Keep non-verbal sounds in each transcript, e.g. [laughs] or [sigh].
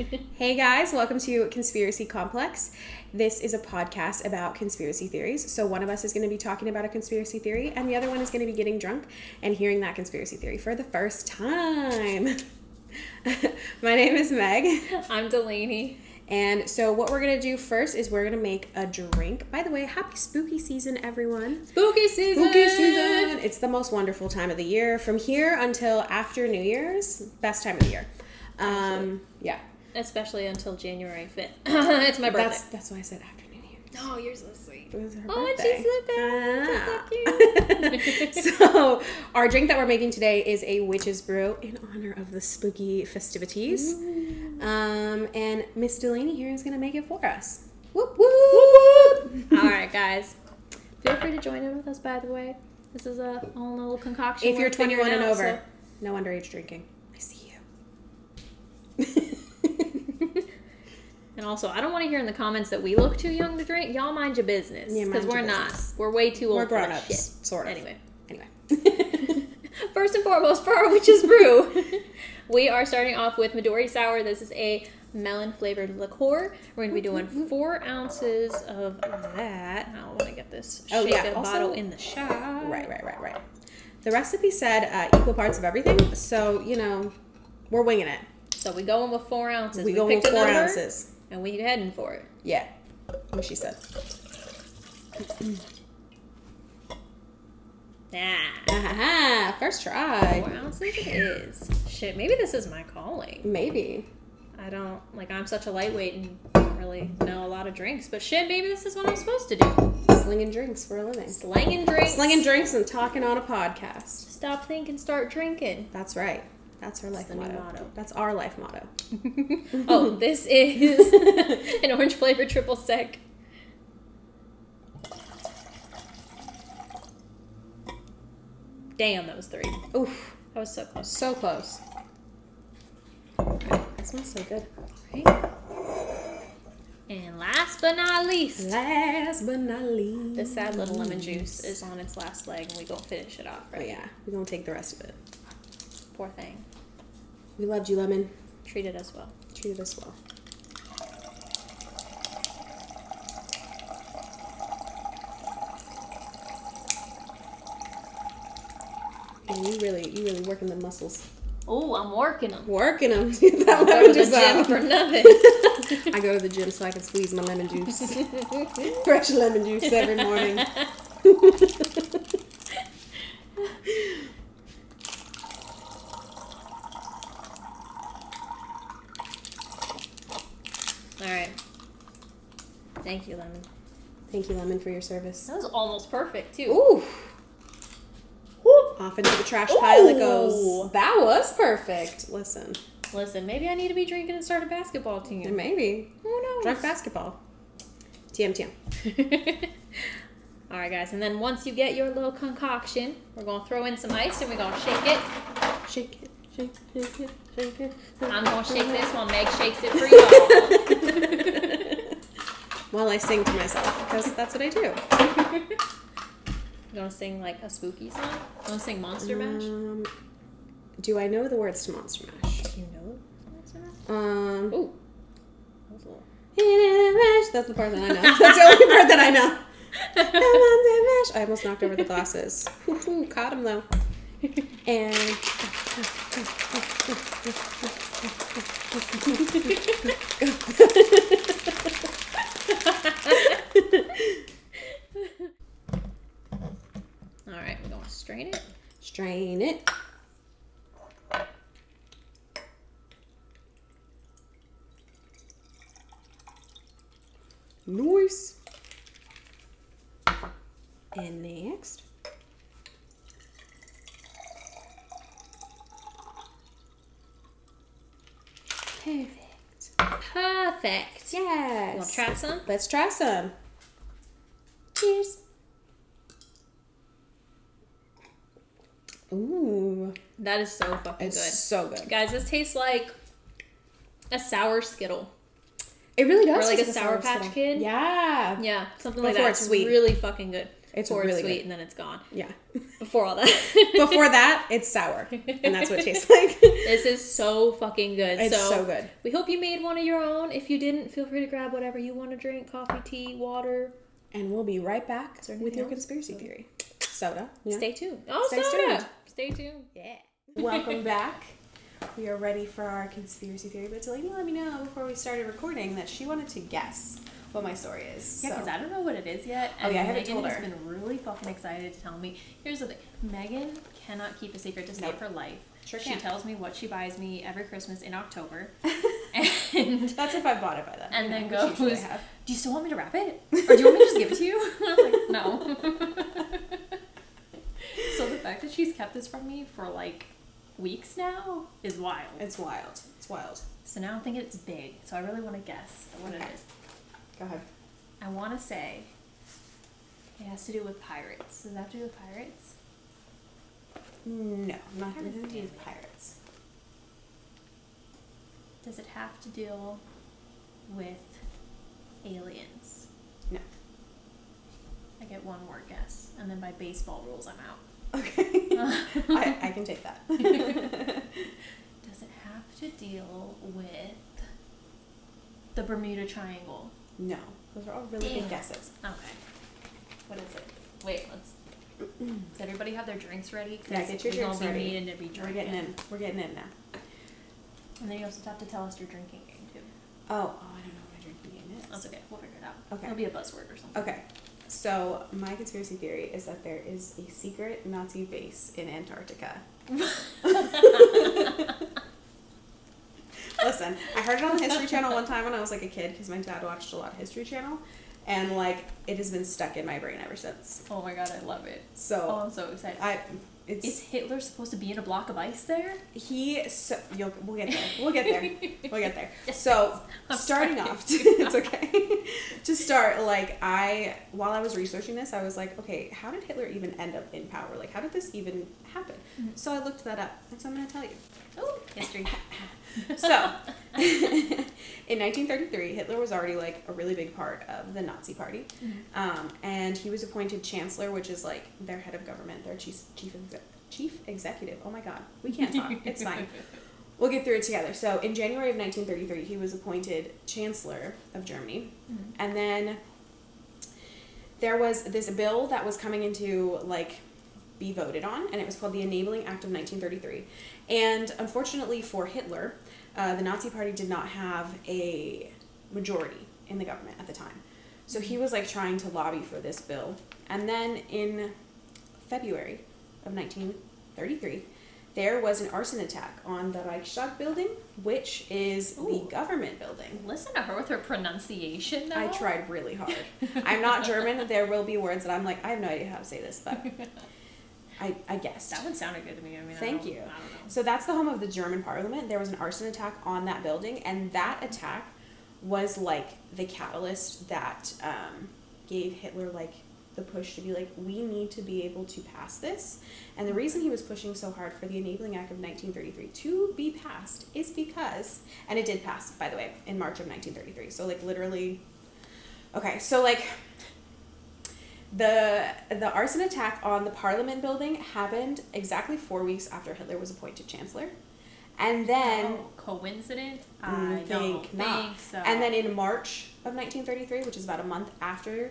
[laughs] hey guys, welcome to Conspiracy Complex. This is a podcast about conspiracy theories. So, one of us is going to be talking about a conspiracy theory, and the other one is going to be getting drunk and hearing that conspiracy theory for the first time. [laughs] My name is Meg. I'm Delaney. And so, what we're going to do first is we're going to make a drink. By the way, happy spooky season, everyone. Spooky season! Spooky season! It's the most wonderful time of the year. From here until after New Year's, best time of the year. Um, yeah. Especially until January 5th. [laughs] it's my birthday. That's, that's why I said after New Year's. No, you're so sweet. It was her Oh, birthday. she's the best. Ah. [laughs] [laughs] so, our drink that we're making today is a witch's brew in honor of the spooky festivities. Um, and Miss Delaney here is going to make it for us. Whoop whoop! whoop. All right, guys. Feel free to join in with us, by the way. This is a own little concoction. If you're 21 and out, over, no underage drinking. I see you. And also, I don't want to hear in the comments that we look too young to drink. Y'all mind your business. Yeah, Because mind we're not. business. We're way too old We're for grown that ups, shit. sort of. Anyway. Anyway. [laughs] First and foremost, for our witch's brew, [laughs] we are starting off with Midori Sour. This is a melon flavored liqueur. We're going to be doing four ounces of that. I want to get this Oh, shaken yeah, also- bottle in the shop. right, right, right, right. The recipe said uh, equal parts of everything, so, you know, we're winging it. So we going with four ounces. We go with picked a four number, ounces. And we heading for it. Yeah. What she said. [clears throat] Nah. Ah, first try. Four ounces it is. Shit, maybe this is my calling. Maybe. I don't like. I'm such a lightweight and don't really know a lot of drinks. But shit, maybe this is what I'm supposed to do. Slinging drinks for a living. Slinging drinks. Slinging drinks and talking on a podcast. Stop thinking, start drinking. That's right. That's her life the motto. motto. That's our life motto. [laughs] oh, this is [laughs] an orange flavored triple sec. Damn, that was three. Oof. That was so close. So close. That smells so good. Right? And last but not least, Last but not least. this sad little lemon juice is on its last leg, and we gonna finish it off, Oh, yeah. We're going to take the rest of it. Poor thing. We loved you, Lemon. Treat it as well. Treated us well. Man, you really, you really working the muscles. Oh, I'm working them. Working them. [laughs] that Go lemon to the gym out. for nothing. [laughs] I go to the gym so I can squeeze my lemon juice. [laughs] Fresh lemon juice every morning. All right. Thank you, lemon. Thank you, Lemon, for your service. That was almost perfect too. Ooh. Off into the trash pile it goes. That was perfect. Listen, Listen, maybe I need to be drinking and start a basketball team. maybe. Who knows? Drunk basketball. TM TM. [laughs] All right, guys, and then once you get your little concoction, we're gonna throw in some ice and we're gonna shake it. Shake it, shake it, shake it, shake it. I'm gonna shake this while Meg shakes it for y'all. [laughs] While I sing to myself, because that's what I do. You gonna sing like a spooky song? You wanna sing Monster Mash? Um, do I know the words to Monster Mash? Do You know Monster Mash? Um, Ooh. That was a little- That's the part that I know. That's the only part that I know. Monster Mash. I almost knocked over the glasses. Whew, Caught him though. And [laughs] All right, we're gonna strain it. strain it. Nice. And next. Perfect. Perfect. Yes. You wanna try some? Let's try some. Cheers. Ooh, That is so fucking it's good. so good. Guys, this tastes like a sour Skittle. It really does. Or like a Sour Patch Skittle. Kid. Yeah. Yeah, something like Before that. it's sweet. really fucking good. It's really sweet, good. and then it's gone. Yeah. Before all that, [laughs] Before that, it's sour, and that's what it tastes like. [laughs] this is so fucking good. It's so, so good. We hope you made one of your own. If you didn't, feel free to grab whatever you want to drink: coffee, tea, water. And we'll be right back with your else? conspiracy theory. Soda. Yeah. Stay tuned. Oh, Stay soda. tuned. Stay tuned. Yeah. Welcome back. We are ready for our conspiracy theory, but Delaney let me know before we started recording that she wanted to guess what my story is. Yeah, so. because I don't know what it is yet. Oh, And yeah, I haven't Megan told has been really fucking excited to tell me. Here's the thing Megan cannot keep a secret to save Nope. her life. Sure she can't. tells me what she buys me every Christmas in October. [laughs] and That's if I bought it by then. and then know, which usually I goes. Do you still want me to wrap it? Or do you want me to just give it to you? [laughs] [laughs] I was like, No. so the fact that she's kept this from me for like weeks now is wild. It's wild. It's wild. So now I'm thinking it's big. So I really want to guess what it Okay. is. Go ahead. I want to say it has to do with pirates. Does that have to do with pirates? No, not to do with pirates. Does it have to deal with aliens? No. I get one more guess, and then by baseball rules, I'm out. Okay. [laughs] I, I can take that. [laughs] [laughs] Does it have to deal with the Bermuda Triangle? No. Those are all really Damn. good guesses. Okay. What is it? Wait, let's. Does everybody have their drinks ready? Yeah, get your drinks ready. to be We're getting in. We're getting in now. And then you also have to tell us your drinking game too. Oh, oh, I don't know what my drinking game is. That's okay. We'll figure it out. Okay. It'll be a buzzword or something. Okay. So my conspiracy theory is that there is a secret Nazi base in Antarctica. [laughs] [laughs] [laughs] Listen, I heard it on the History [laughs] Channel one time when I was like a kid because my dad watched a lot of History Channel, and like it has been stuck in my brain ever since. Oh my god, I love it. Oh, So I'm so excited. I, it's Is Hitler supposed to be in a block of ice there? he. So you'll, we'll get there. We'll get there. We'll get there. [laughs] Yes, So I'm starting sorry. off, [laughs] it's okay. to start, like I, while I was researching this, I was like, okay, how did Hitler even end up in power? Like, how did this even happen? Mhm. So I looked that up, and so I'm going to tell you. Oh, history. So, [laughs] [laughs] in 1933, Hitler was already like a really big part of the Nazi Party, um, and he was appointed chancellor, which is like their head of government, their chief chief chief executive. Oh my God, we can't talk. it's fine. [laughs] We'll get through it together. So, in January of 1933, he was appointed chancellor of Germany, Mhm. and then there was this bill that was coming into like be voted on, and it was called the Enabling Act of 1933. And unfortunately for Hitler, uh, the Nazi Party did not have a majority in the government at the time. So he was like trying to lobby for this bill. And then in February of 1933, there was an arson attack on the Reichstag building, which is the government building. Listen to her with her pronunciation now. I tried really hard. [laughs] I'm not German. There will be words that I'm like, I have no idea how to say this, but [laughs] I, I guessed. That one sounded good to me. I mean, I Thank you. I know. So that's the home of the German parliament. There was an arson attack on that building, and that attack was like the catalyst that um, gave Hitler like the push to be like, we need to be able to pass this. And the reason he was pushing so hard for the Enabling Act of 1933 to be passed is because, and it did pass, by the way, in March of 1933. So like literally, okay, so like the the arson attack on the Parliament building happened exactly four weeks after Hitler was appointed chancellor, and then Oh, coincidence? Mm, I think don't not. think so. and then in March of 1933, which is about a month after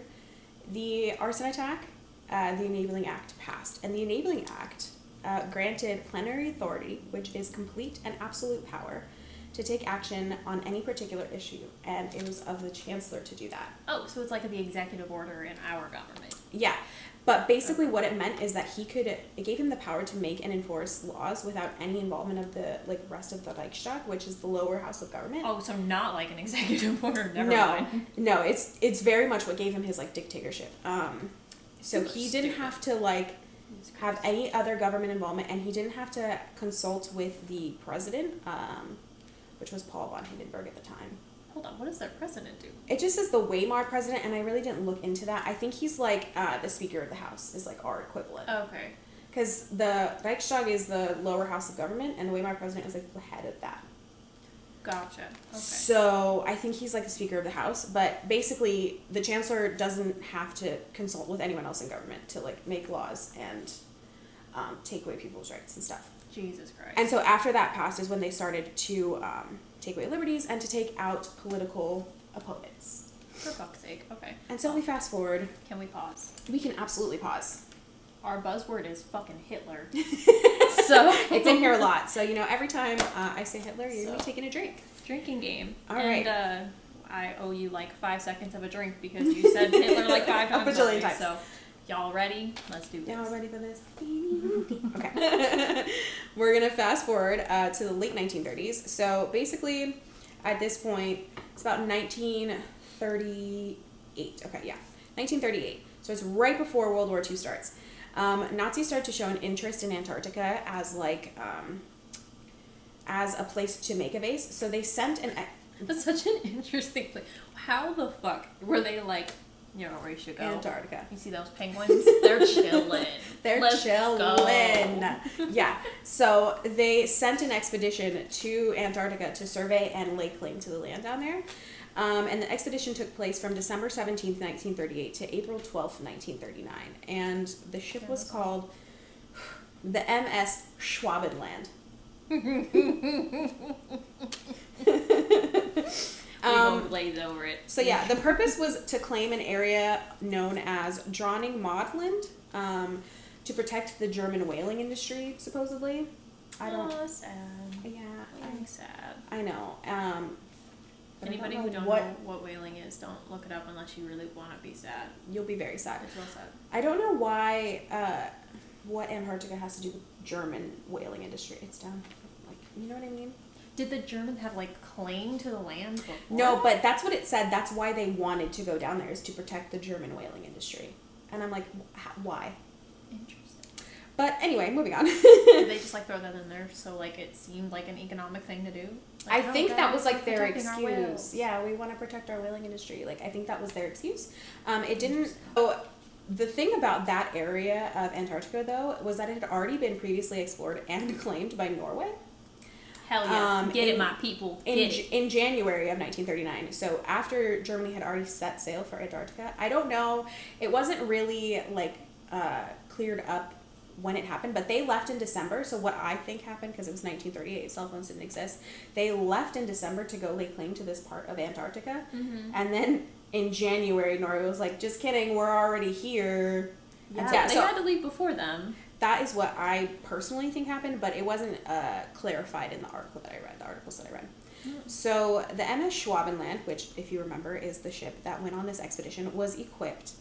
the arson attack, uh, the Enabling Act passed, and the Enabling Act uh, granted plenary authority, which is complete and absolute power. To take action on any particular issue, and it was of the chancellor to do that. oh, so it's like the executive order in our government. Yeah, but basically, what it meant is that he could. It gave him the power to make and enforce laws without any involvement of the like rest of the Reichstag, which is the lower house of government. Oh, so not like an [laughs] executive order. Never no, mind. no, it's it's very much what gave him his like dictatorship. Um, so he didn't Stupid. have to like have any other government involvement, and he didn't have to consult with the president, um, which was Paul von Hindenburg at the time. Hold on. What does their president do? It just says the Weimar president, and I really didn't look into that. I think he's like uh, the Speaker of the House is like our equivalent. Okay. Because the Reichstag is the lower house of government, and the Weimar president is like the head of that. Gotcha. Okay. So I think he's like the Speaker of the House, but basically the Chancellor doesn't have to consult with anyone else in government to like make laws and um, take away people's rights and stuff. Jesus Christ. And so after that passed is when they started to um, take away liberties and to take out political opponents. For fuck's sake. Okay. And so we fast forward. Can we pause? We can absolutely pause. Our buzzword is fucking Hitler. [laughs] so It's in here a [laughs] lot. So, you know, every time uh, I say Hitler, you're going to be taking a drink. drinking game. All and, right. uh, I owe you like five seconds of a drink because you said Hitler like five [laughs] A bajillion times. So, y'all ready? Let's do this. Y'all ready for this? [laughs] okay. [laughs] We're going to fast forward uh, to the late 1930s. So basically, at this point, it's about 1938. Okay, yeah. 1938. So it's right before World War II starts. Um, Nazis start to show an interest in Antarctica as like um, as a place to make a base. So they sent an That's such an interesting place. How the fuck were they like, you know where you should go? Antarctica. You see those penguins? They're [laughs] chilling. They're Let's chilling. yeah. So they sent an expedition to Antarctica to survey and lay claim to the land down there. Um, and the expedition took place from December 17th, 1938 to April 12th, 1939. And the ship was called [sighs] the MS Schwabenland. [laughs] [laughs] Um, over it. so yeah, the purpose was to claim an area known as Dronning Maud Land um, to protect the German whaling industry, supposedly. I don't. Aw, sad. Yeah, Whaling sad. I, know. Um, Anybody know who don't what know what whaling is, don't look it up unless you really want to be sad. you'll be very sad. It's real sad. I don't know why. Uh, what Antarctica has to do with German whaling industry? It's down. Like you know what I mean? Did the Germans have like claim to the land before? No, but that's what it said. That's why they wanted to go down there is to protect the German whaling industry. And I'm like, why? Interesting. But anyway, moving on. Did they just like throw that in there so like it seemed like an economic thing to do? I Like, oh, think that was like their excuse. Yeah, we want to protect our whaling industry. Like I think that was their excuse. Um, it didn't. Oh, the thing about that area of Antarctica though was that it had already been previously explored and [laughs] claimed by Norway Hell yeah. Um, Get in- it, my people. in Get J- it. in January of 1939. So after Germany had already set sail for Antarctica, I don't know. It wasn't really like uh, cleared up when it happened, but they left in December. So what I think happened because it was 1938, cell phones didn't exist. They left in December to go lay claim to this part of Antarctica, Mm-hmm. and then in January, Norway was like, "Just kidding, we're already here." Yeah, yeah, they so had to leave before them. That is what I personally think happened, but it wasn't uh, clarified in the article that I read, the articles that I read. So the MS Schwabenland, which, if you remember, is the ship that went on this expedition, was equipped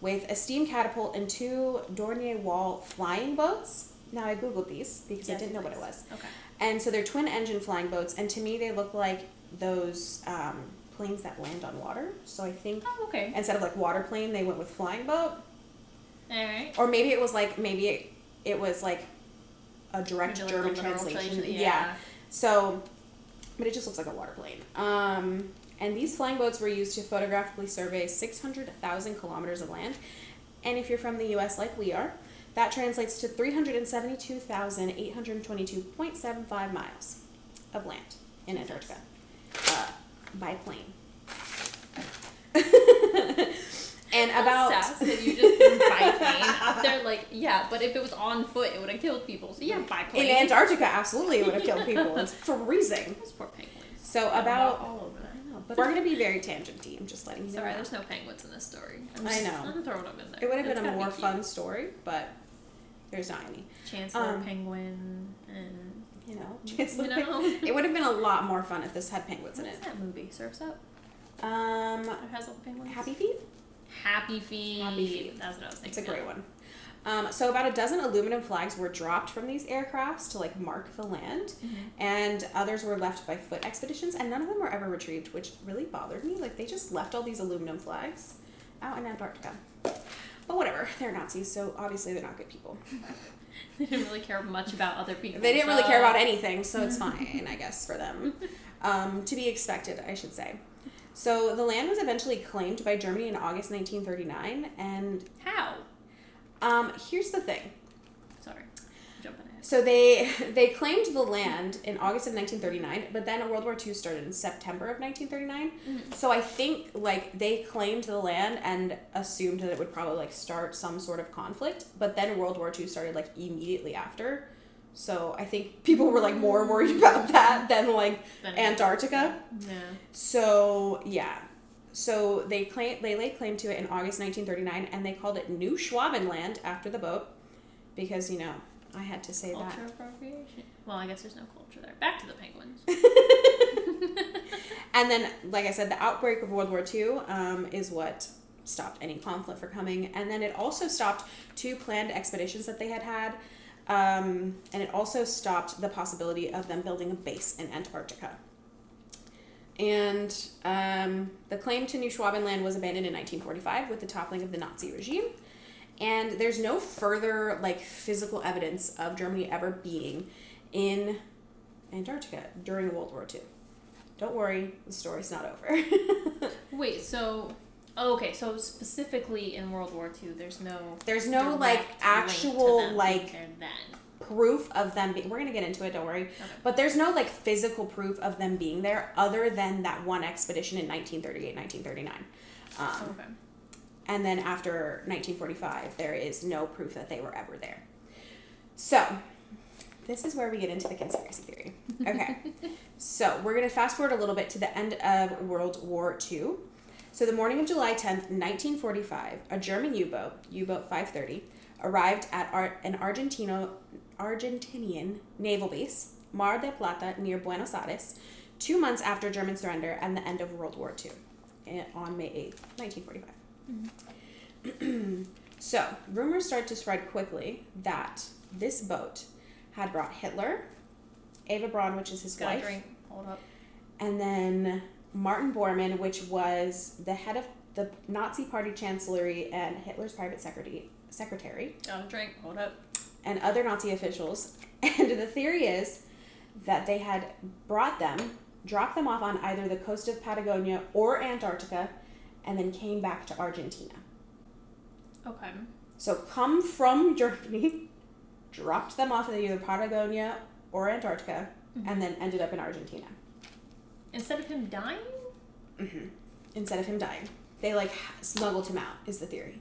with a steam catapult and two Dornier Wal flying boats. Now I googled these because I didn't know what it was. Okay. And so they're twin engine flying boats, and to me they look like those um, planes that land on water. So I think Oh, okay. instead of like water plane, they went with flying boat. All right. Or maybe it was like maybe it, it was like a direct like German translation. translation, Yeah. yeah. So, but it just looks like a water plane. Um, and these flying boats were used to photographically survey 600,000 kilometers of land. And if you're from the U.S. like we are, that translates to 372,822.75 miles of land in Antarctica uh, by plane. [laughs] and about sass that you just biplane. They're like, yeah, but if it was on foot, it would have killed people. So yeah, biplane. in Antarctica, absolutely, it would have killed people. [laughs] It's freezing. Those poor penguins. So about all over there. but we're gonna be very tangenty. I'm just letting you know. Sorry, that. there's no penguins in this story. I'm I know. I'm throwing them in there. It would have been a gotta be more fun story, but there's not any. Chancellor um, penguin and You know, You know. Peng- it would have been a lot more fun if this had penguins in what is it. that movie? Surfs Up. Um, It has all the penguins. Happy Feet. Happy Feet. Happy Feet. That's what I was thinking. It's a great one. Um, so about a dozen aluminum flags were dropped from these aircrafts to like mark the land, Mhm. and others were left by foot expeditions, and none of them were ever retrieved, which really bothered me. Like they just left all these aluminum flags out in Antarctica. But whatever, they're Nazis, so obviously they're not good people. [laughs] They didn't really care much about other people. They didn't really care about anything, so it's [laughs] fine, I guess, for them. [laughs] Um, to be expected, I should say. So the land was eventually claimed by Germany in August 1939, and How? um, here's the thing. Sorry, jumping ahead. So they [laughs] they claimed the land in August of 1939, but then World War II started in September of 1939. Mm-hmm. So I think like they claimed the land and assumed that it would probably like start some sort of conflict, but then World War II started like immediately after. So I think people were like more worried about that than like Then- Antarctica. Yeah. So yeah. So they claim they laid claim to it in August 1939 and they called it New Schwabenland after the boat because you know, I had to say that. Culture appropriation. Well, I guess there's no culture there. Back to the penguins. [laughs] [laughs] And then, like I said, the outbreak of World War II um, is what stopped any conflict from coming. And then it also stopped two planned expeditions that they had had. Um, and it also stopped the possibility of them building a base in Antarctica. And um, the claim to New Schwabenland was abandoned in 1945 with the toppling of the Nazi regime. And there's no further like physical evidence of Germany ever being in Antarctica during World War II. Don't worry, the story's not over. [laughs] Wait, so. Oh, okay, so specifically in World War II, there's no. There's no like actual like proof of them being. We're gonna get into it. Don't worry. But there's no like physical proof of them being there other than that one expedition in 1938, 1939. Um, Okay. and then after 1945, there is no proof that they were ever there. So, this is where we get into the conspiracy theory. Okay. [laughs] so, we're going to fast forward a little bit to the end of World War II. So, the morning of July 10th, 1945, a German U boat, U boat 530, arrived at Ar- an Argentino, Argentinian naval base, Mar del Plata, near Buenos Aires, two months after German surrender and the end of World War II eh, on May 8th, 1945. [clears throat] so, rumors start to spread quickly that this boat had brought Hitler, Eva Braun, which is his Got wife. Hold up. and then Martin Bormann, which was the head of the Nazi Party Chancellery and Hitler's private secretary, secretary Got a drink. Hold up. and other Nazi officials. [laughs] And the theory is that they had brought them, dropped them off on either the coast of Patagonia or Antarctica, and then came back to Argentina. Okay. So come from [laughs] Germany, dropped them off at either Patagonia or Antarctica, mm-hmm. and then ended up in Argentina Instead of him dying? instead of him dying. They like smuggled him out, is the theory.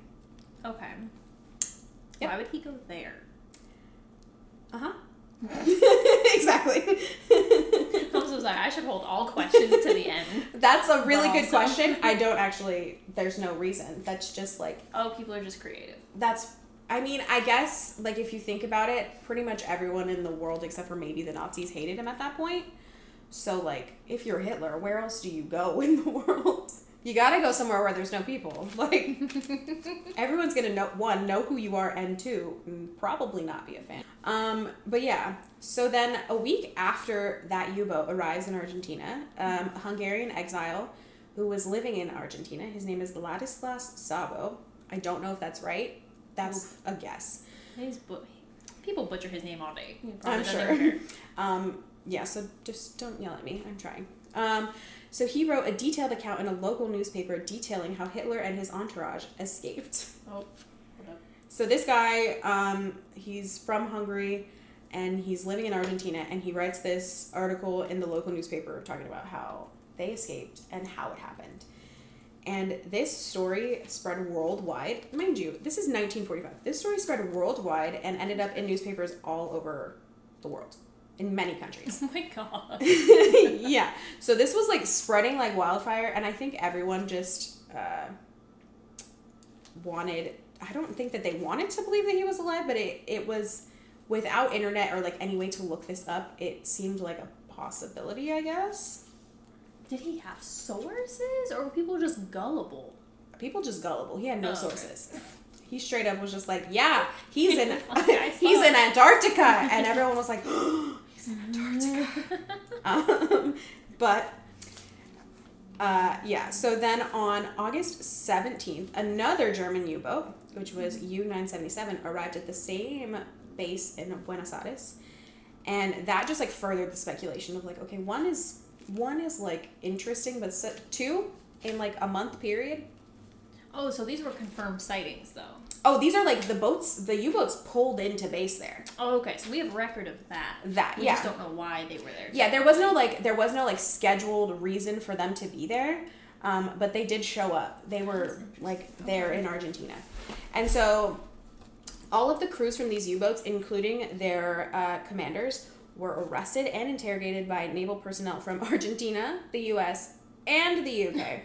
Okay. Yep. Why would he go there? Uh huh. [laughs] exactly. [laughs] I'm so sorry. I should hold all questions to the end. That's a really good also- question. [laughs] I don't actually. There's no reason. That's just like Oh, people are just creative. that's I mean, I guess like if you think about it, pretty much everyone in the world except for maybe the Nazis hated him at that point. So like if you're Hitler, where else do you go [laughs] in the world? You got to go somewhere where there's no people. [laughs] Like [laughs] everyone's going to know one, know who you are and two, mm, probably not be a fan. Um but yeah. So then a week after that U-boat arrives in Argentina, um, a Hungarian exile who was living in Argentina, his name is Ladislas Szabo. I don't know if that's right. That's a guess. He's bu- people butcher his name all day. I'm sure. Um, yeah, so just don't yell at me. I'm trying. Um, so he wrote a detailed account in a local newspaper detailing how Hitler and his entourage escaped. Oh. So this guy, um, he's from Hungary and he's living in Argentina and he writes this article in the local newspaper talking about how they escaped and how it happened. And this story spread worldwide. Mind you, this is 1945. This story spread worldwide and ended up in newspapers all over the world, in many countries. [laughs] Oh my god. [laughs] yeah. So this was like spreading like wildfire, and I think everyone just uh, wanted. I don't think that they wanted to believe that he was alive, but it it was without internet or like any way to look this up. It seemed like a possibility, I guess. Did he have sources or were people just gullible? People just gullible. He had no Oh, okay. sources. He straight up was just like, "Yeah, he's [laughs] in he's in. Antarctica," and everyone was like, [gasps] "He's in Antarctica." [laughs] um, but uh, yeah, so then on August 17th, another German U boat, which was U 977, arrived at the same base in Buenos Aires. And that just like furthered the speculation of like, okay, one is one is like interesting, but two in like a month period. Oh, so these were confirmed sightings, though. Oh, these are like the boats, the U boats pulled into base there. Oh, okay. So we have record of that. That, We yeah. just don't know why they were there. Yeah, there was no like there was no like scheduled reason for them to be there, um, but they did show up. They were like there in Argentina, and so all of the crews from these U-boats, including their uh, commanders, were arrested and interrogated by naval personnel from [laughs] Argentina, the U.S., and the UK.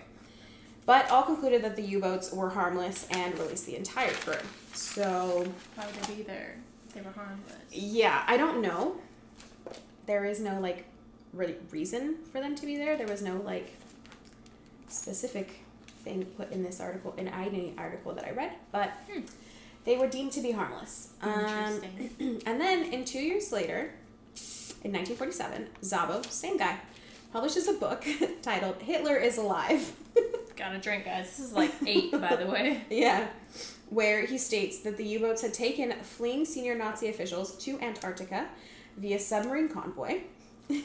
But all concluded that the U-boats were harmless and released the entire crew. So Why would they be there? They were harmless. yeah, I don't know. There is no like really reason for them to be there. There was no like specific thing put in this article in any article that I read, but Hmm. they were deemed to be harmless. Um, Interesting. [clears throat] and then in two years later, in 1947, Szabo, same guy, publishes a book [laughs] titled "Hitler is Alive." [laughs] Got a drink, guys. This is like eight, by the way. [laughs] Yeah. Where he states that the U boats had taken fleeing senior Nazi officials to Antarctica via submarine convoy. [laughs] All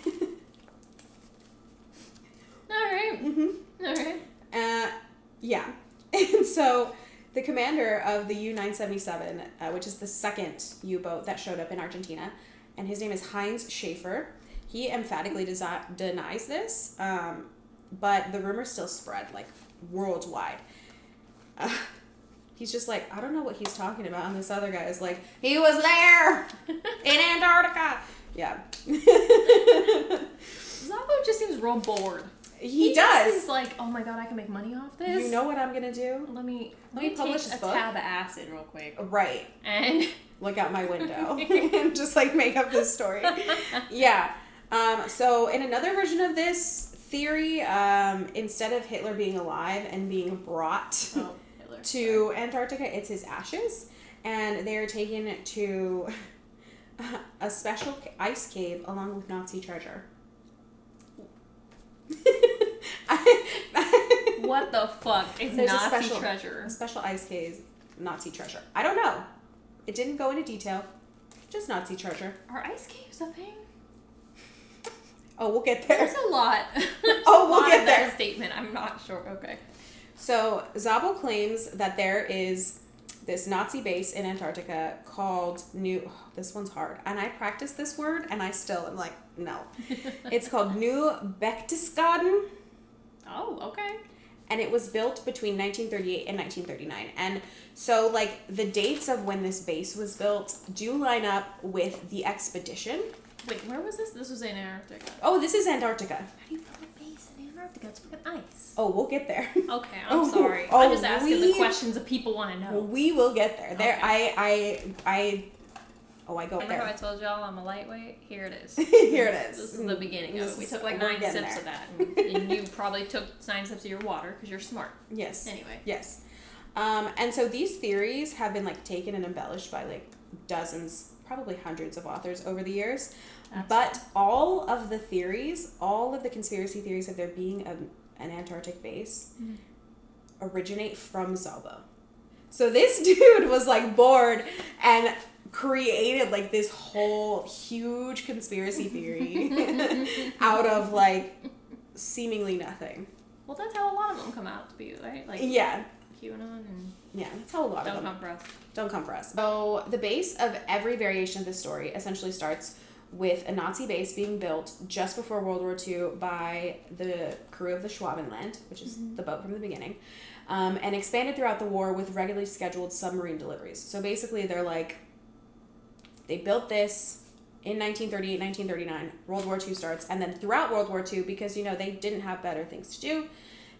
right. Mm-hmm. All right. Uh, yeah. [laughs] And so the commander of the U 977, uh, which is the second U boat that showed up in Argentina, and his name is Heinz Schäffer, he emphatically desi- denies this, um, but the rumor still spread like worldwide. Uh, he's just like, I don't know what he's talking about. And this other guy is like, he was there [laughs] in Antarctica. Yeah. [laughs] Szabo just seems real bored. he, just does. He's like, oh my god, I can make money off this. You know what I'm going to do? Let me Let let me publish take this a book. tab of acid real quick. Right. And [laughs] look out my window and just like make up this story. Yeah. Um, so in another version of this theory, um, instead of Hitler being alive and being brought oh, [laughs] to Antarctica, it's his ashes, and they are taken to [laughs] a special ice cave along with Nazi treasure. [laughs] What the fuck is There's a Nazi special- treasure? A special ice cave, Nazi treasure. I don't know. It didn't go into detail. Just Nazi treasure. Are ice caves a thing? Oh, we'll get there. There's a lot. [laughs] Oh, a we'll [laughs] lot get there. Statement. I'm not sure. Okay. So Szabo claims that there is this Nazi base in Antarctica called New. [sighs] this one's hard, and I practice this word, and I still am like, no. [laughs] it's called New Berchtesgaden, Oh, okay. and it was built between 1938 and 1939. And so, like, the dates of when this base was built do line up with the expedition. Wait, where was this? This was in Antarctica. Oh, this is Antarctica. How do you build a base in Antarctica? It's fucking ice. Oh, we'll get there. [laughs] Okay, I'm Oh, [laughs] sorry. oh, I'm just asking we- the questions that people want to know. we will get there. There, Okay. I, I, I. Oh, I go Remember how I told y'all I'm a lightweight? Here it is. [laughs] Here it is. This is the beginning of it. We took like nine sips there. of that, and, and you probably took nine sips of your water because you're smart. Yes. Anyway, Yes. Um, and so these theories have been like taken and embellished by like dozens, probably hundreds of authors over the years. That's but all of the theories, all of the conspiracy theories of there being a, an Antarctic base, Mhm. originate from Szabo. So this [laughs] dude was like bored and created like this whole huge conspiracy theory [laughs] out of like seemingly nothing. well, that's how a lot of them come out to be, right? Like Yeah, QAnon and yeah, that's how a lot of them don't come for us. don't come for us. So the base of every variation of this story essentially starts with a Nazi base being built just before World War II by the crew of the Schwabenland, which is the boat from the beginning, um, and expanded throughout the war with regularly scheduled submarine deliveries. So basically, they're like, they built this in 1938, 1939, World War II starts, and then throughout World War II, because you know they didn't have better things to do,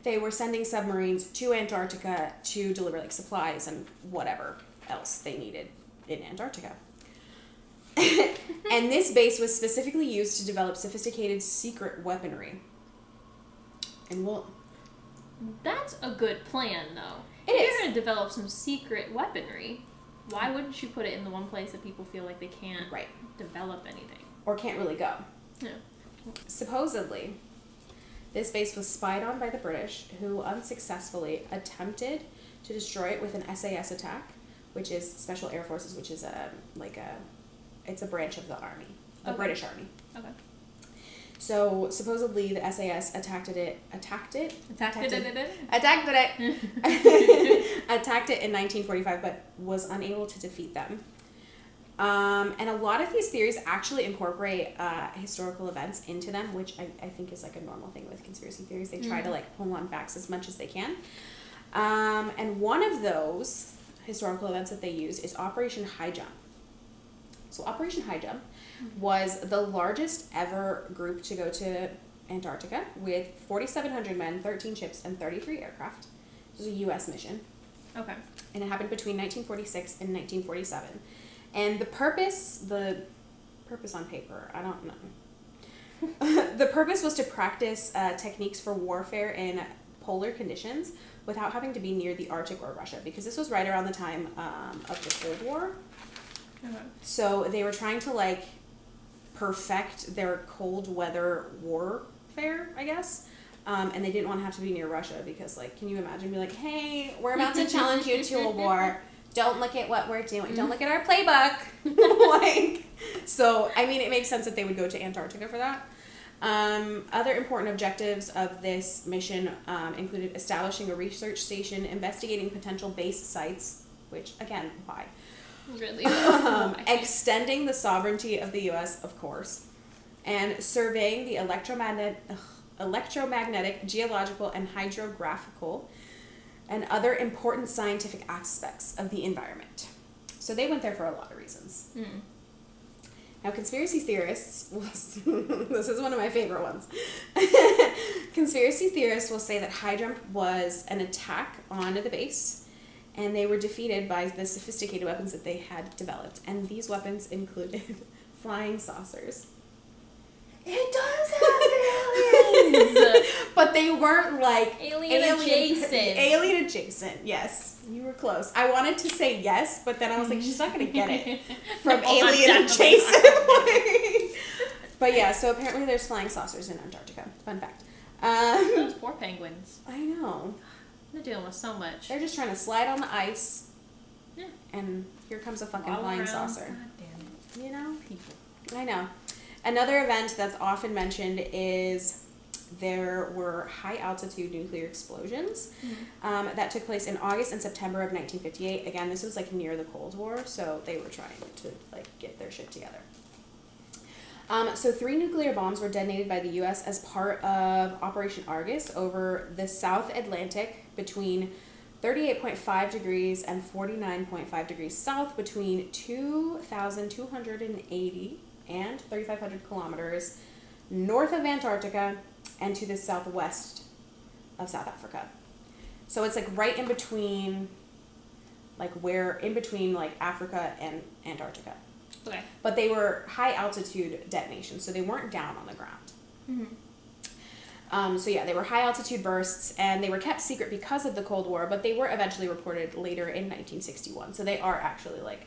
they were sending submarines to Antarctica to deliver like supplies and whatever else they needed in Antarctica. [laughs] and this base was specifically used to develop sophisticated secret weaponry. And we'll That's a good plan, though. It if is. you're going to develop some secret weaponry, why wouldn't you put it in the one place that people feel like they can't right develop anything? or can't really go. Yeah. Supposedly, this base was spied on by the British, who unsuccessfully attempted to destroy it with an SAS attack, which is Special Air Forces, which is a like a, it's a branch of the army, the Okay. British Army. Okay. So supposedly the SAS attacked it, attacked it, Attacked it, it, it. attacked it, [laughs] attacked it in 1945, but was unable to defeat them. Um, and a lot of these theories actually incorporate uh, historical events into them, which I, I think is like a normal thing with conspiracy theories. They try to like pull on facts as much as they can. Um, and one of those historical events that they use is Operation High Jump. So Operation High Jump was the largest ever group to go to Antarctica with 4,700 men, 13 ships, and 33 aircraft. It was a U.S. mission Okay. and it happened between 1946 and 1947. And the purpose, the purpose on paper, I don't know. [laughs] the purpose was to practice uh, techniques for warfare in polar conditions without having to be near the Arctic or Russia, because this was right around the time um, of the Cold War. Okay. So they were trying to like perfect their cold weather warfare, I guess. Um, and they didn't want to have to be near Russia because, like, can you imagine? Be like, hey, we're about to challenge you to a war. Don't look at what we're doing. Don't look at our playbook. [laughs] like, so I mean, it makes sense that they would go to Antarctica for that. Um, other important objectives of this mission um, included establishing a research station, investigating potential base sites, which again, why? Really? [laughs] um, Oh extending the sovereignty of the U.S., of course, and surveying the electromagnet, ugh, electromagnetic, geological, and hydrographical, and other important scientific aspects of the environment. So they went there for a lot of reasons. Mm. Now, conspiracy theorists, [laughs] this is one of my favorite ones. [laughs] conspiracy theorists will say that Jump was an attack on the base, and they were defeated by the sophisticated weapons that they had developed. And these weapons included [laughs] flying saucers. It does have aliens! [laughs] but they weren't like Alien adjacent. Alien adjacent, yes. You were close. I wanted to say yes, but then I was like, she's not going to get it [laughs] from alien adjacent. but yeah, so apparently there's flying saucers in Antarctica. Fun fact. Um, Those poor penguins. I know. They're dealing with so much. They're just trying to slide on the ice, Yeah. and here comes a fucking Waddle flying around. saucer. God damn it. You know? People. I know. Another event that's often mentioned is there were high altitude nuclear explosions um, that took place in August and September of 1958. Again, this was like near the Cold War, so they were trying to like get their shit together. Um, so three nuclear bombs were detonated by the U.S. as part of Operation Argus over the South Atlantic between 38.5 degrees and 49.5 degrees south between 2,280 and 3,500 kilometers north of Antarctica and to the southwest of South Africa. So it's like right in between, like where, in between like Africa and Antarctica. Okay. But they were high altitude detonations, so they weren't down on the ground. Mhm. Um, so yeah, they were high altitude bursts, and they were kept secret because of the Cold War. But they were eventually reported later in 1961. So they are actually like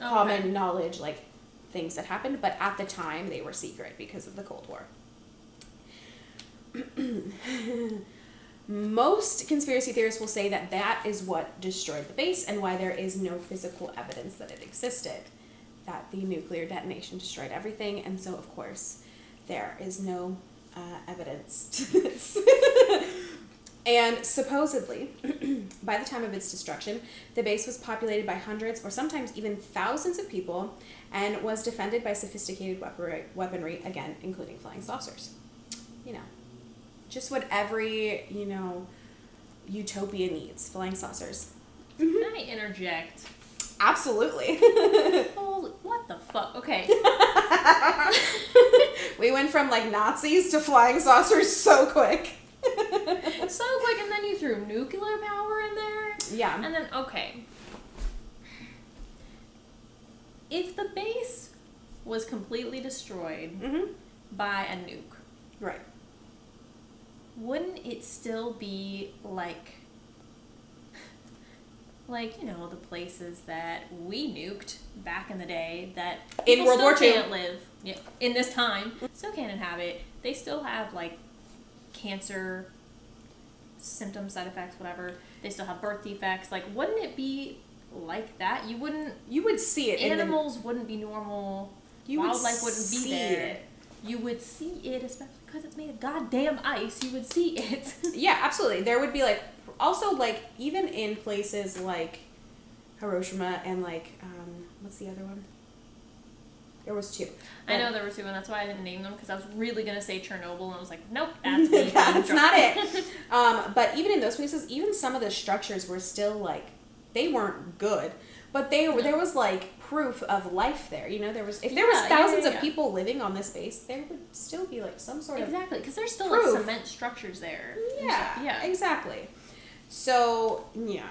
Oh, common knowledge, like things that happened. But at the time, they were secret because of the Cold War. [clears throat] Most conspiracy theorists will say that that is what destroyed the base and why there is no physical evidence that it existed. That the nuclear detonation destroyed everything, and so, of course, there is no uh, evidence to [laughs] this. and supposedly, [clears throat] by the time of its destruction, the base was populated by hundreds or sometimes even thousands of people and was defended by sophisticated weaponry, again, including flying saucers. You know, just what every, you know, utopia needs flying saucers. Can I interject? Absolutely. [laughs] Holy, what the fuck? Okay. [laughs] we went from like Nazis to flying saucers so quick. [laughs] so quick, and then you threw nuclear power in there. Yeah. And then, okay. If the base was completely destroyed Mm-hmm. by a nuke, Right. wouldn't it still be like like you know the places that we nuked back in the day that In people World War still II. can't live yeah, in this time still can't inhabit they still have like cancer symptoms side effects whatever they still have birth defects like wouldn't it be like that you wouldn't You would see it in the animals wouldn't be normal you wildlife would wouldn't be see there. it you would see it, especially because it's made of goddamn ice. You would see it. Yeah, absolutely. There would be like also like even in places like Hiroshima and like um what's the other one? There was two. I know there were two, and that's why I didn't name them because I was really gonna say Chernobyl, and I was like, nope, [laughs] that's. That's not it. [laughs] Um, but even in those places, even some of the structures were still like they weren't good, but they were there was like proof of life there. You know, there was if there was Yeah, yeah, thousands yeah, of yeah. people living on this base, there would still be like some sort of Exactly, because there's still Proof. like cement structures there. Yeah, yeah. exactly. So, yeah.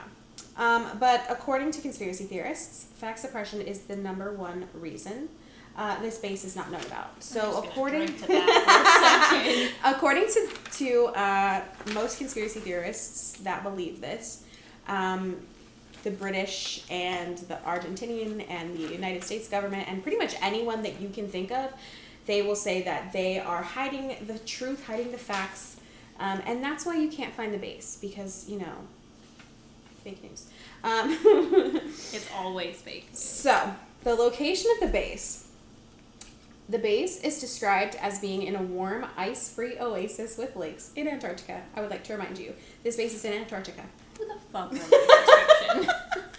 Um, but according to conspiracy theorists, fact suppression is the number one reason uh, this base is not known about. So, according to [laughs] that for a second. according to to uh, most conspiracy theorists that believe this, um, the British and the Argentinian and the United States government and pretty much anyone that you can think of, they will say that they are hiding the truth, hiding the facts, um, and that's why you can't find the base because you know, fake news. Um, [laughs] It's always fake. so, the location of the base. The base is described as being in a warm, ice free oasis with lakes in Antarctica. I would like to remind you, this base is in Antarctica. Who the fuck wrote that description? [laughs]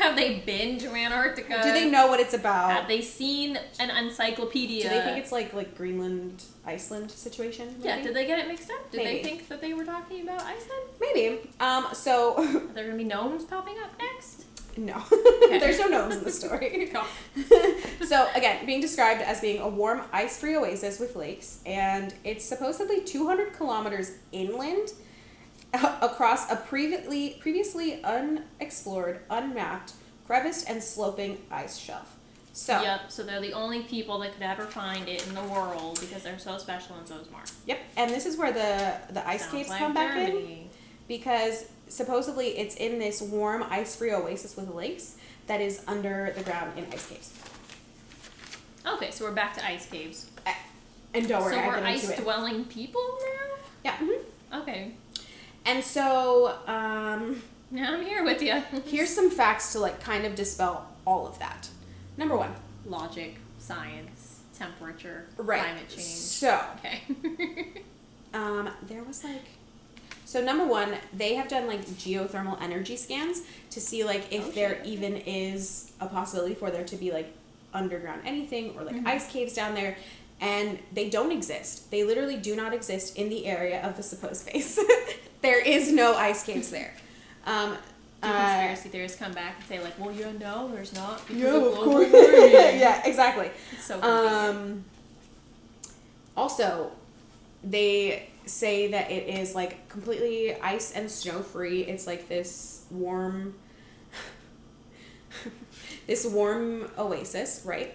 Have they been to Antarctica? Do they know what it's about? Have they seen an encyclopedia? Do they think it's like like Greenland, Iceland situation? Yeah, did they get it mixed up? Did Maybe. they think that they were talking about Iceland? Maybe. Um. So [laughs] Are there gonna be gnomes popping up next? no, [laughs] there's no gnomes in the story. [laughs] So again, being described as being a warm, ice-free oasis with lakes, and it's supposedly 200 kilometers inland [laughs] across a previously previously unexplored, unmapped, creviced, and sloping ice shelf. So Yep, so they're the only people that could ever find it in the world because they're so special and so is Mars. yep, and this is where the the ice Sounds caves like come back in because supposedly it's in this warm, ice-free oasis with lakes that is under the ground in ice caves. Okay, so we're back to ice caves. And don't worry, so I we're get into ice it. dwelling people now. Yeah. mhm. Okay. And so um, Now I'm here with you. [laughs] here's some facts to like kind of dispel all of that. Number one, Logic, science, temperature, right? climate change. So Okay. [laughs] um, there was like, so number one, they have done like geothermal energy scans to see like if Oh, there shit. even is a possibility for there to be like underground anything or like Mhm. ice caves down there. And they don't exist. They literally do not exist in the area of the supposed [laughs] base. There is no ice caves there. Um, Do uh, conspiracy theorists come back and say like, "Well, you know, there's not because Yeah, of of global course. warming." [laughs] yeah, exactly. It's so. Um, also, they say that it is like completely ice and snow free. It's like this warm, [laughs] this warm oasis, right?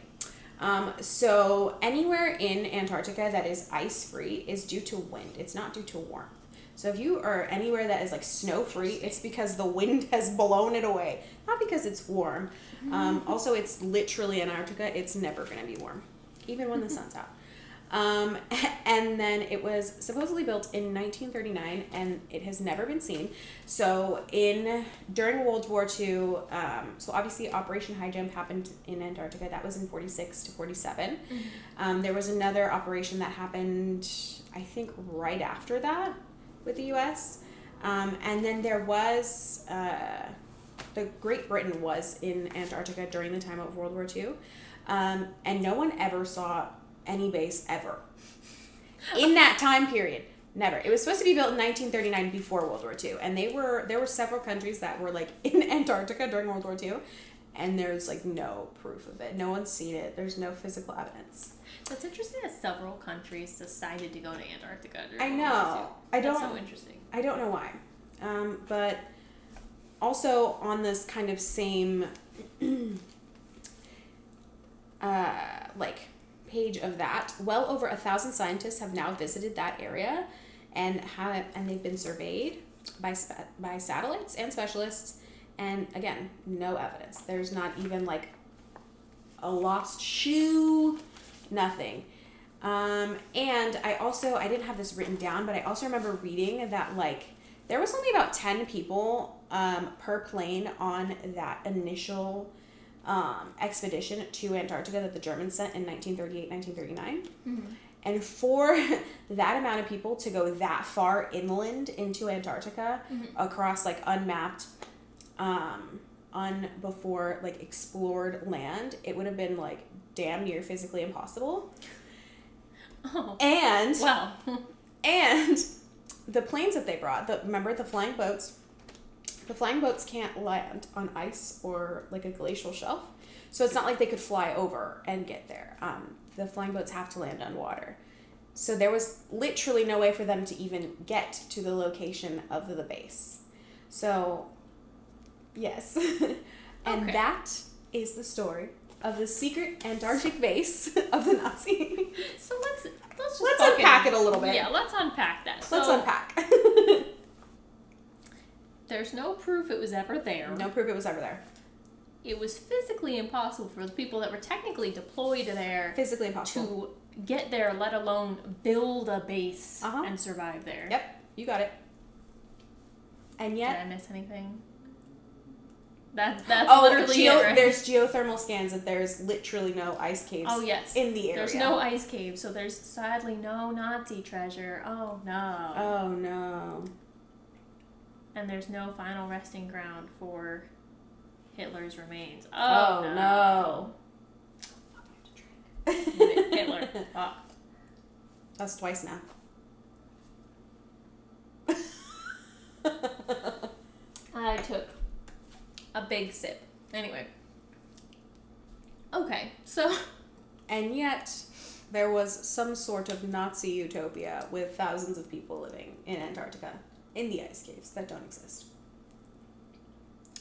Um, so anywhere in Antarctica that is ice free is due to wind. It's not due to warmth. So if you are anywhere that is like snow free, it's because the wind [laughs] has blown it away, not because it's warm. Um, also, it's literally Antarctica. It's never going to be warm, even when the sun's out. Um, [laughs] and then it was supposedly built in 1939, and it has never been seen. So in during World War II, um, so obviously Operation Highjump happened in Antarctica. That was in 46 to 47. Um, there was another operation that happened, I think, right after that with the U.S. Um, and then there was uh, the Great Britain was in Antarctica during the time of World War II, um, and no one ever saw any base ever in that time period. Never. It was supposed to be built in 1939 before World War II, and they were there were several countries that were like in [laughs] Antarctica during World War II, and there's like no proof of it. No one's seen it. There's no physical evidence. That's interesting that several countries decided to go to Antarctica. I know. I don't. That's so interesting. I don't know why. Um, but also on this kind of same [clears throat] uh, like page of that, well over a thousand scientists have now visited that area and have and they've been surveyed by spa- by satellites and specialists and again, no evidence. There's not even like a lost shoe, nothing. Um, and I also I didn't have this written down, but I also remember reading that like there was only about ten people um, per plane on that initial um, expedition to Antarctica that the Germans sent in 1938 1939. Mm-hmm. And for [laughs] that amount of people to go that far inland into Antarctica Mm-hmm. across like unmapped, um, un before like explored land, it would have been like damn near physically impossible. Oh. And Well, and the planes that they brought, the remember the flying boats, the flying boats can't land on ice or like a glacial shelf. So it's not like they could fly over and get there. Um, the flying boats have to land on water. So there was literally no way for them to even get to the location of the base. So, yes. [laughs] and Okay. that is the story of the secret Antarctic base [laughs] of the Nazi. so let's let's just Let's fucking- unpack it a little bit. Yeah, let's unpack that. Let's unpack. [laughs] There's no proof it was ever there. no proof it was ever there. It was physically impossible for the people that were technically deployed there Physically impossible. to get there, let alone build a base Uh-huh. and survive there. Yep, you got it. And yet, Did I miss anything? That's that's oh, literally geo- right? there's geothermal scans that there's literally no ice caves Oh yes. in the area. There's no ice cave, so there's sadly no Nazi treasure. Oh no. Oh no. and there's no final resting ground for Hitler's remains. Oh, Oh, no. no. Hitler. Fuck. [laughs] Ah. That's twice now. [laughs] I took a big sip. Anyway. Okay, so [laughs] and yet, there was some sort of Nazi utopia with thousands of people living in Antarctica in the ice caves that don't exist.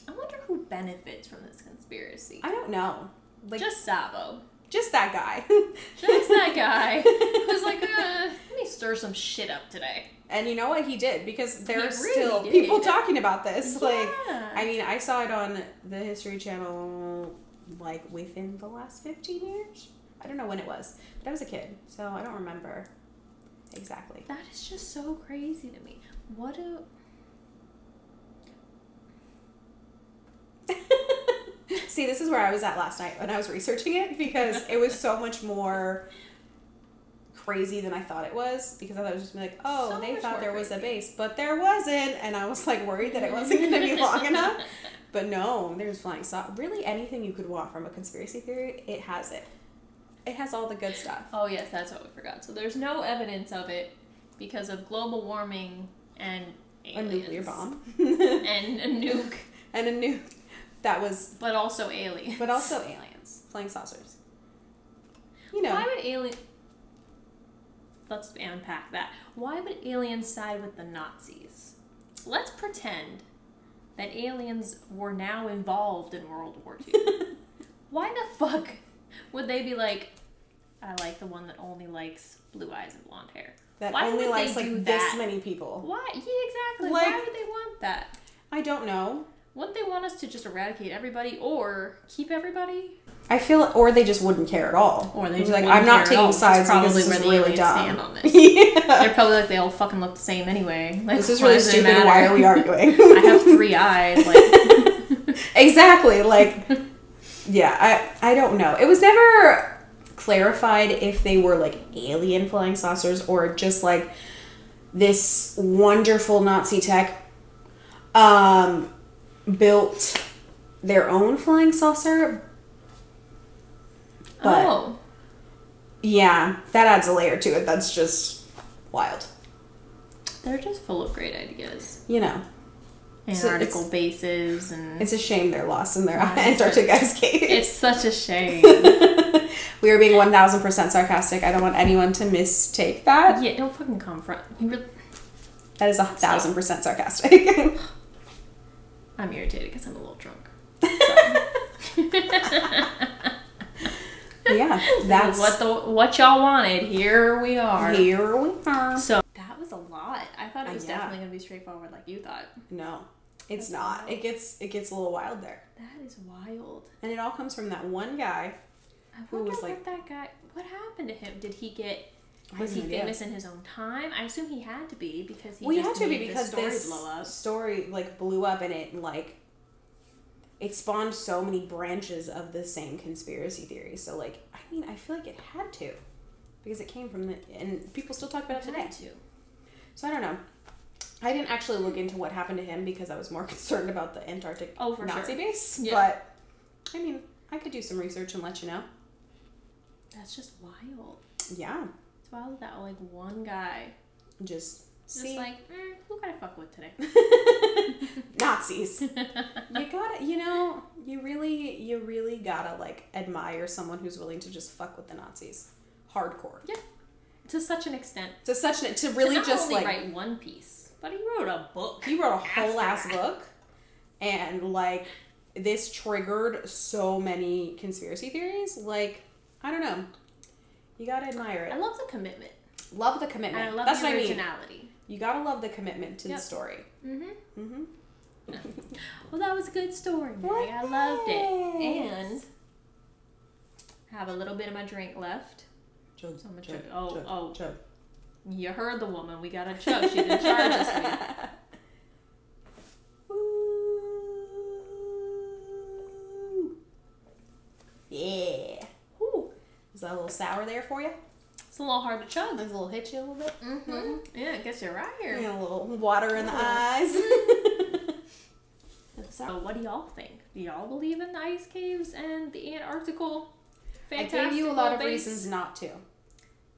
I wonder who benefits from this conspiracy. I don't know. Like just, Szabo. Just that guy. [laughs] Just that guy [laughs] who's like, uh, let me stir some shit up today. And you know what he did because there He are really still did. people talking about this. Like, I mean, I saw it on the History Channel like within the last fifteen years. I don't know when it was, but I was a kid, so I don't remember exactly. That is just so crazy to me. What a See, this is where I was at last night when I was researching it because it was so much more crazy than I thought it was because I thought it was just like, oh, So they thought there was a base, but there wasn't, and I was like worried that it wasn't gonna be long [laughs] enough. But no, there's flying saucer. Really, anything you could want from a conspiracy theory, it has it. It has all the good stuff. Oh yes, that's what we forgot. So there's no evidence of it because of global warming and A nuclear bomb and a nuke, [laughs] and a nuke that was, but also aliens. but also aliens, flying saucers. You know, why would alien? Let's unpack that. Why would aliens side with the Nazis? Let's pretend that aliens were now involved in World War II. [laughs] Why the fuck would they be like, I like the one that only likes blue eyes and blonde hair? that why only likes like this that? many people. Why? Yeah, exactly. Like- Why would they want that? I don't know. Wouldn't they want us to just eradicate everybody or keep everybody? I feel, or they just wouldn't care at all. Or they just like, I'm not care at all, taking sides because probably this where is really dumb. on [laughs] this. yeah. They're probably like they all fucking look the same anyway. [laughs] Like, This is really stupid. Why are we [laughs] arguing? I have three eyes. Like, exactly. Like, yeah, I I don't know. It was never clarified if they were like alien flying saucers or just like this wonderful Nazi tech um, built their own flying saucer. But oh, yeah, that adds a layer to it. That's just wild. they're just full of great ideas. You know, So Antarctical it's- bases and it's a shame they're lost in their Yeah, Antarctic ice cave. it's such a shame. [laughs] we are being 1000% sarcastic. I don't want anyone to mistake that. yeah, don't fucking come from. Really, That is a thousand percent sarcastic. [laughs] I'm irritated because I'm a little drunk. yeah, [laughs] that's what the what y'all wanted. Here we are. here we are. So that was a lot. I thought it Uh, was yeah. definitely gonna be straightforward, like you thought. No, it's That's not. wild. It gets it gets a little wild there, That is wild. and it all comes from that one guy. I Who was like- that guy. What happened to him? Did he get? Was he idea. famous in his own time? I assume he had to be because he Well, had to be because this story this blow up. story like blew up, and it like it spawned so many branches of the same conspiracy theory. So like, I mean, I feel like it had to, because it came from the and people still talk about it today. Had to. So I don't know. I didn't actually look into what happened to him because I was more [laughs] concerned about the Antarctic Oh, for Nazi sure. base. Yeah. But I mean, I could do some research and let you know. That's just wild. Yeah, It's that like one guy just just see like, mm, who can I fuck with today? [laughs] Nazis. [laughs] you gotta, you know, you really, you really gotta like admire someone who's willing to just fuck with the Nazis, hardcore. Yeah. to such an extent. To such an, to To really not just like write one piece, but he wrote a book. he wrote a whole ass that. book, and like this triggered so many conspiracy theories. Like I don't know, you gotta admire it. I love the commitment. Love the And commitment. I love That's the what I mean. originality. You gotta love the commitment to Yep. the story. Mm-hmm. Mm-hmm. [laughs] Well, that was a good story, Meg. I loved it. And I have a little bit of my drink left. Chug, So chug, chug. Oh, chug, oh. chug. You heard the woman. We got a chug. She's in charge [laughs] week. Yeah. Whew. Is that a little sour there for you? It's a little hard to chug. Does a little hit you a little bit? Mm-hmm. Yeah, it gets you right here. Yeah, a little water in the eyes. [laughs] So, what do y'all think? Do y'all believe in the ice caves and the Antarctical? I gave you a lot of fantastical reasons not to.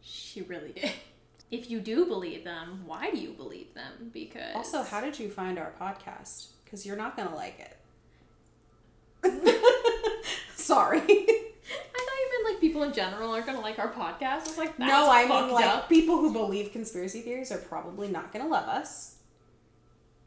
She really did. [laughs] If you do believe them, why do you believe them? Because Also, how did you find our podcast? Because you're not gonna like it. [laughs] Sorry. I thought you meant like people in general aren't gonna like our podcast. It's like, that's no, I mean like up. people who believe conspiracy theories are probably not gonna love us.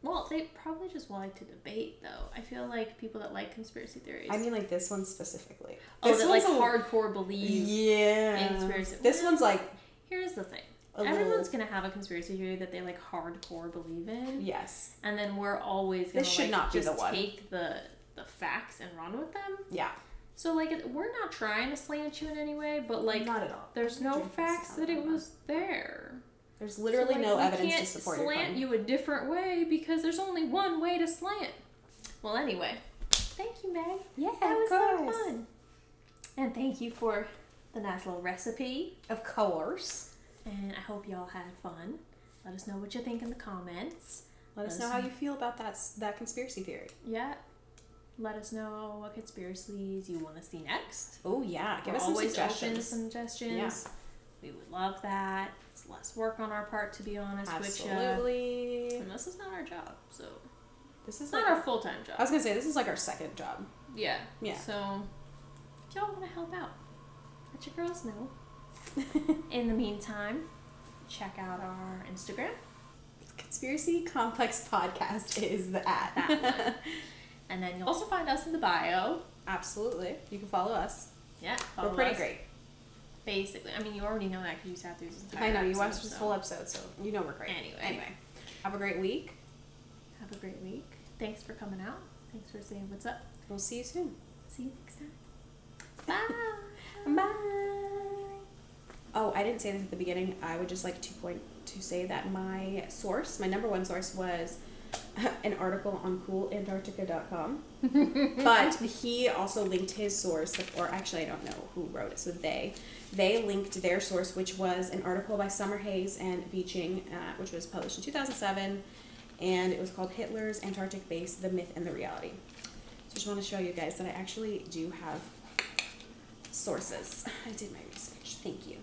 Well, they probably just like to debate, though. I feel like people that like conspiracy theories. I mean, like this one specifically. oh, this that like one's a- hardcore believe. Yeah. in conspiracy- This Well, one's like Here's the thing. Everyone's little. gonna have a conspiracy theory that they like hardcore believe in, Yes. and then we're always gonna This should like, not be just the one. take the the facts and run with them. Yeah. So like we're not trying to slant you in any way, but like not at all. there's no facts that it was there. There's literally So, like, no evidence to support your slant claim. you a different way because there's only one way to slant. Well, anyway, thank you, Meg. Yeah, That was of so course. fun. And thank you for the nice little recipe. Of course. And I hope y'all had fun. Let us know what you think in the comments. Let us Let know how you feel about that that conspiracy theory. Yeah. Let us know what conspiracies you want to see next. Oh yeah, give We're us some always open to suggestions. suggestions. Yeah. We would love that. It's less work on our part, to be honest with you. Uh, Absolutely. And this is not our job, so This is it's like not our full time job. I was gonna say this is like our second job. Yeah. Yeah. So if y'all want to help out, let your girls know. [laughs] In the meantime, check out our Instagram. Conspiracy Complex Podcast is the at. [laughs] And then you'll also find us in the bio. Absolutely. You can follow us. Yeah. We're pretty us. great. Basically. I mean, you already know that because you sat through this entire I know you episode, watched this so whole episode, so you know we're great. Anyway. Anyway. Have a great week. Have a great week. Thanks for coming out. Thanks for saying what's up. We'll see you soon. See you next time. Bye. Bye. Oh, I didn't say this at the beginning. I would just like to point to say that my source, my number one source, was [laughs] an article on coolantarctica.com. [laughs] but he also linked his source, or actually, I don't know who wrote it. So they, they linked their source, which was an article by Summerhayes and Beeching, uh, which was published in 2007, and it was called Hitler's Antarctic Base: The Myth and the Reality. So I just want to show you guys that I actually do have sources. I did my research. Thank you.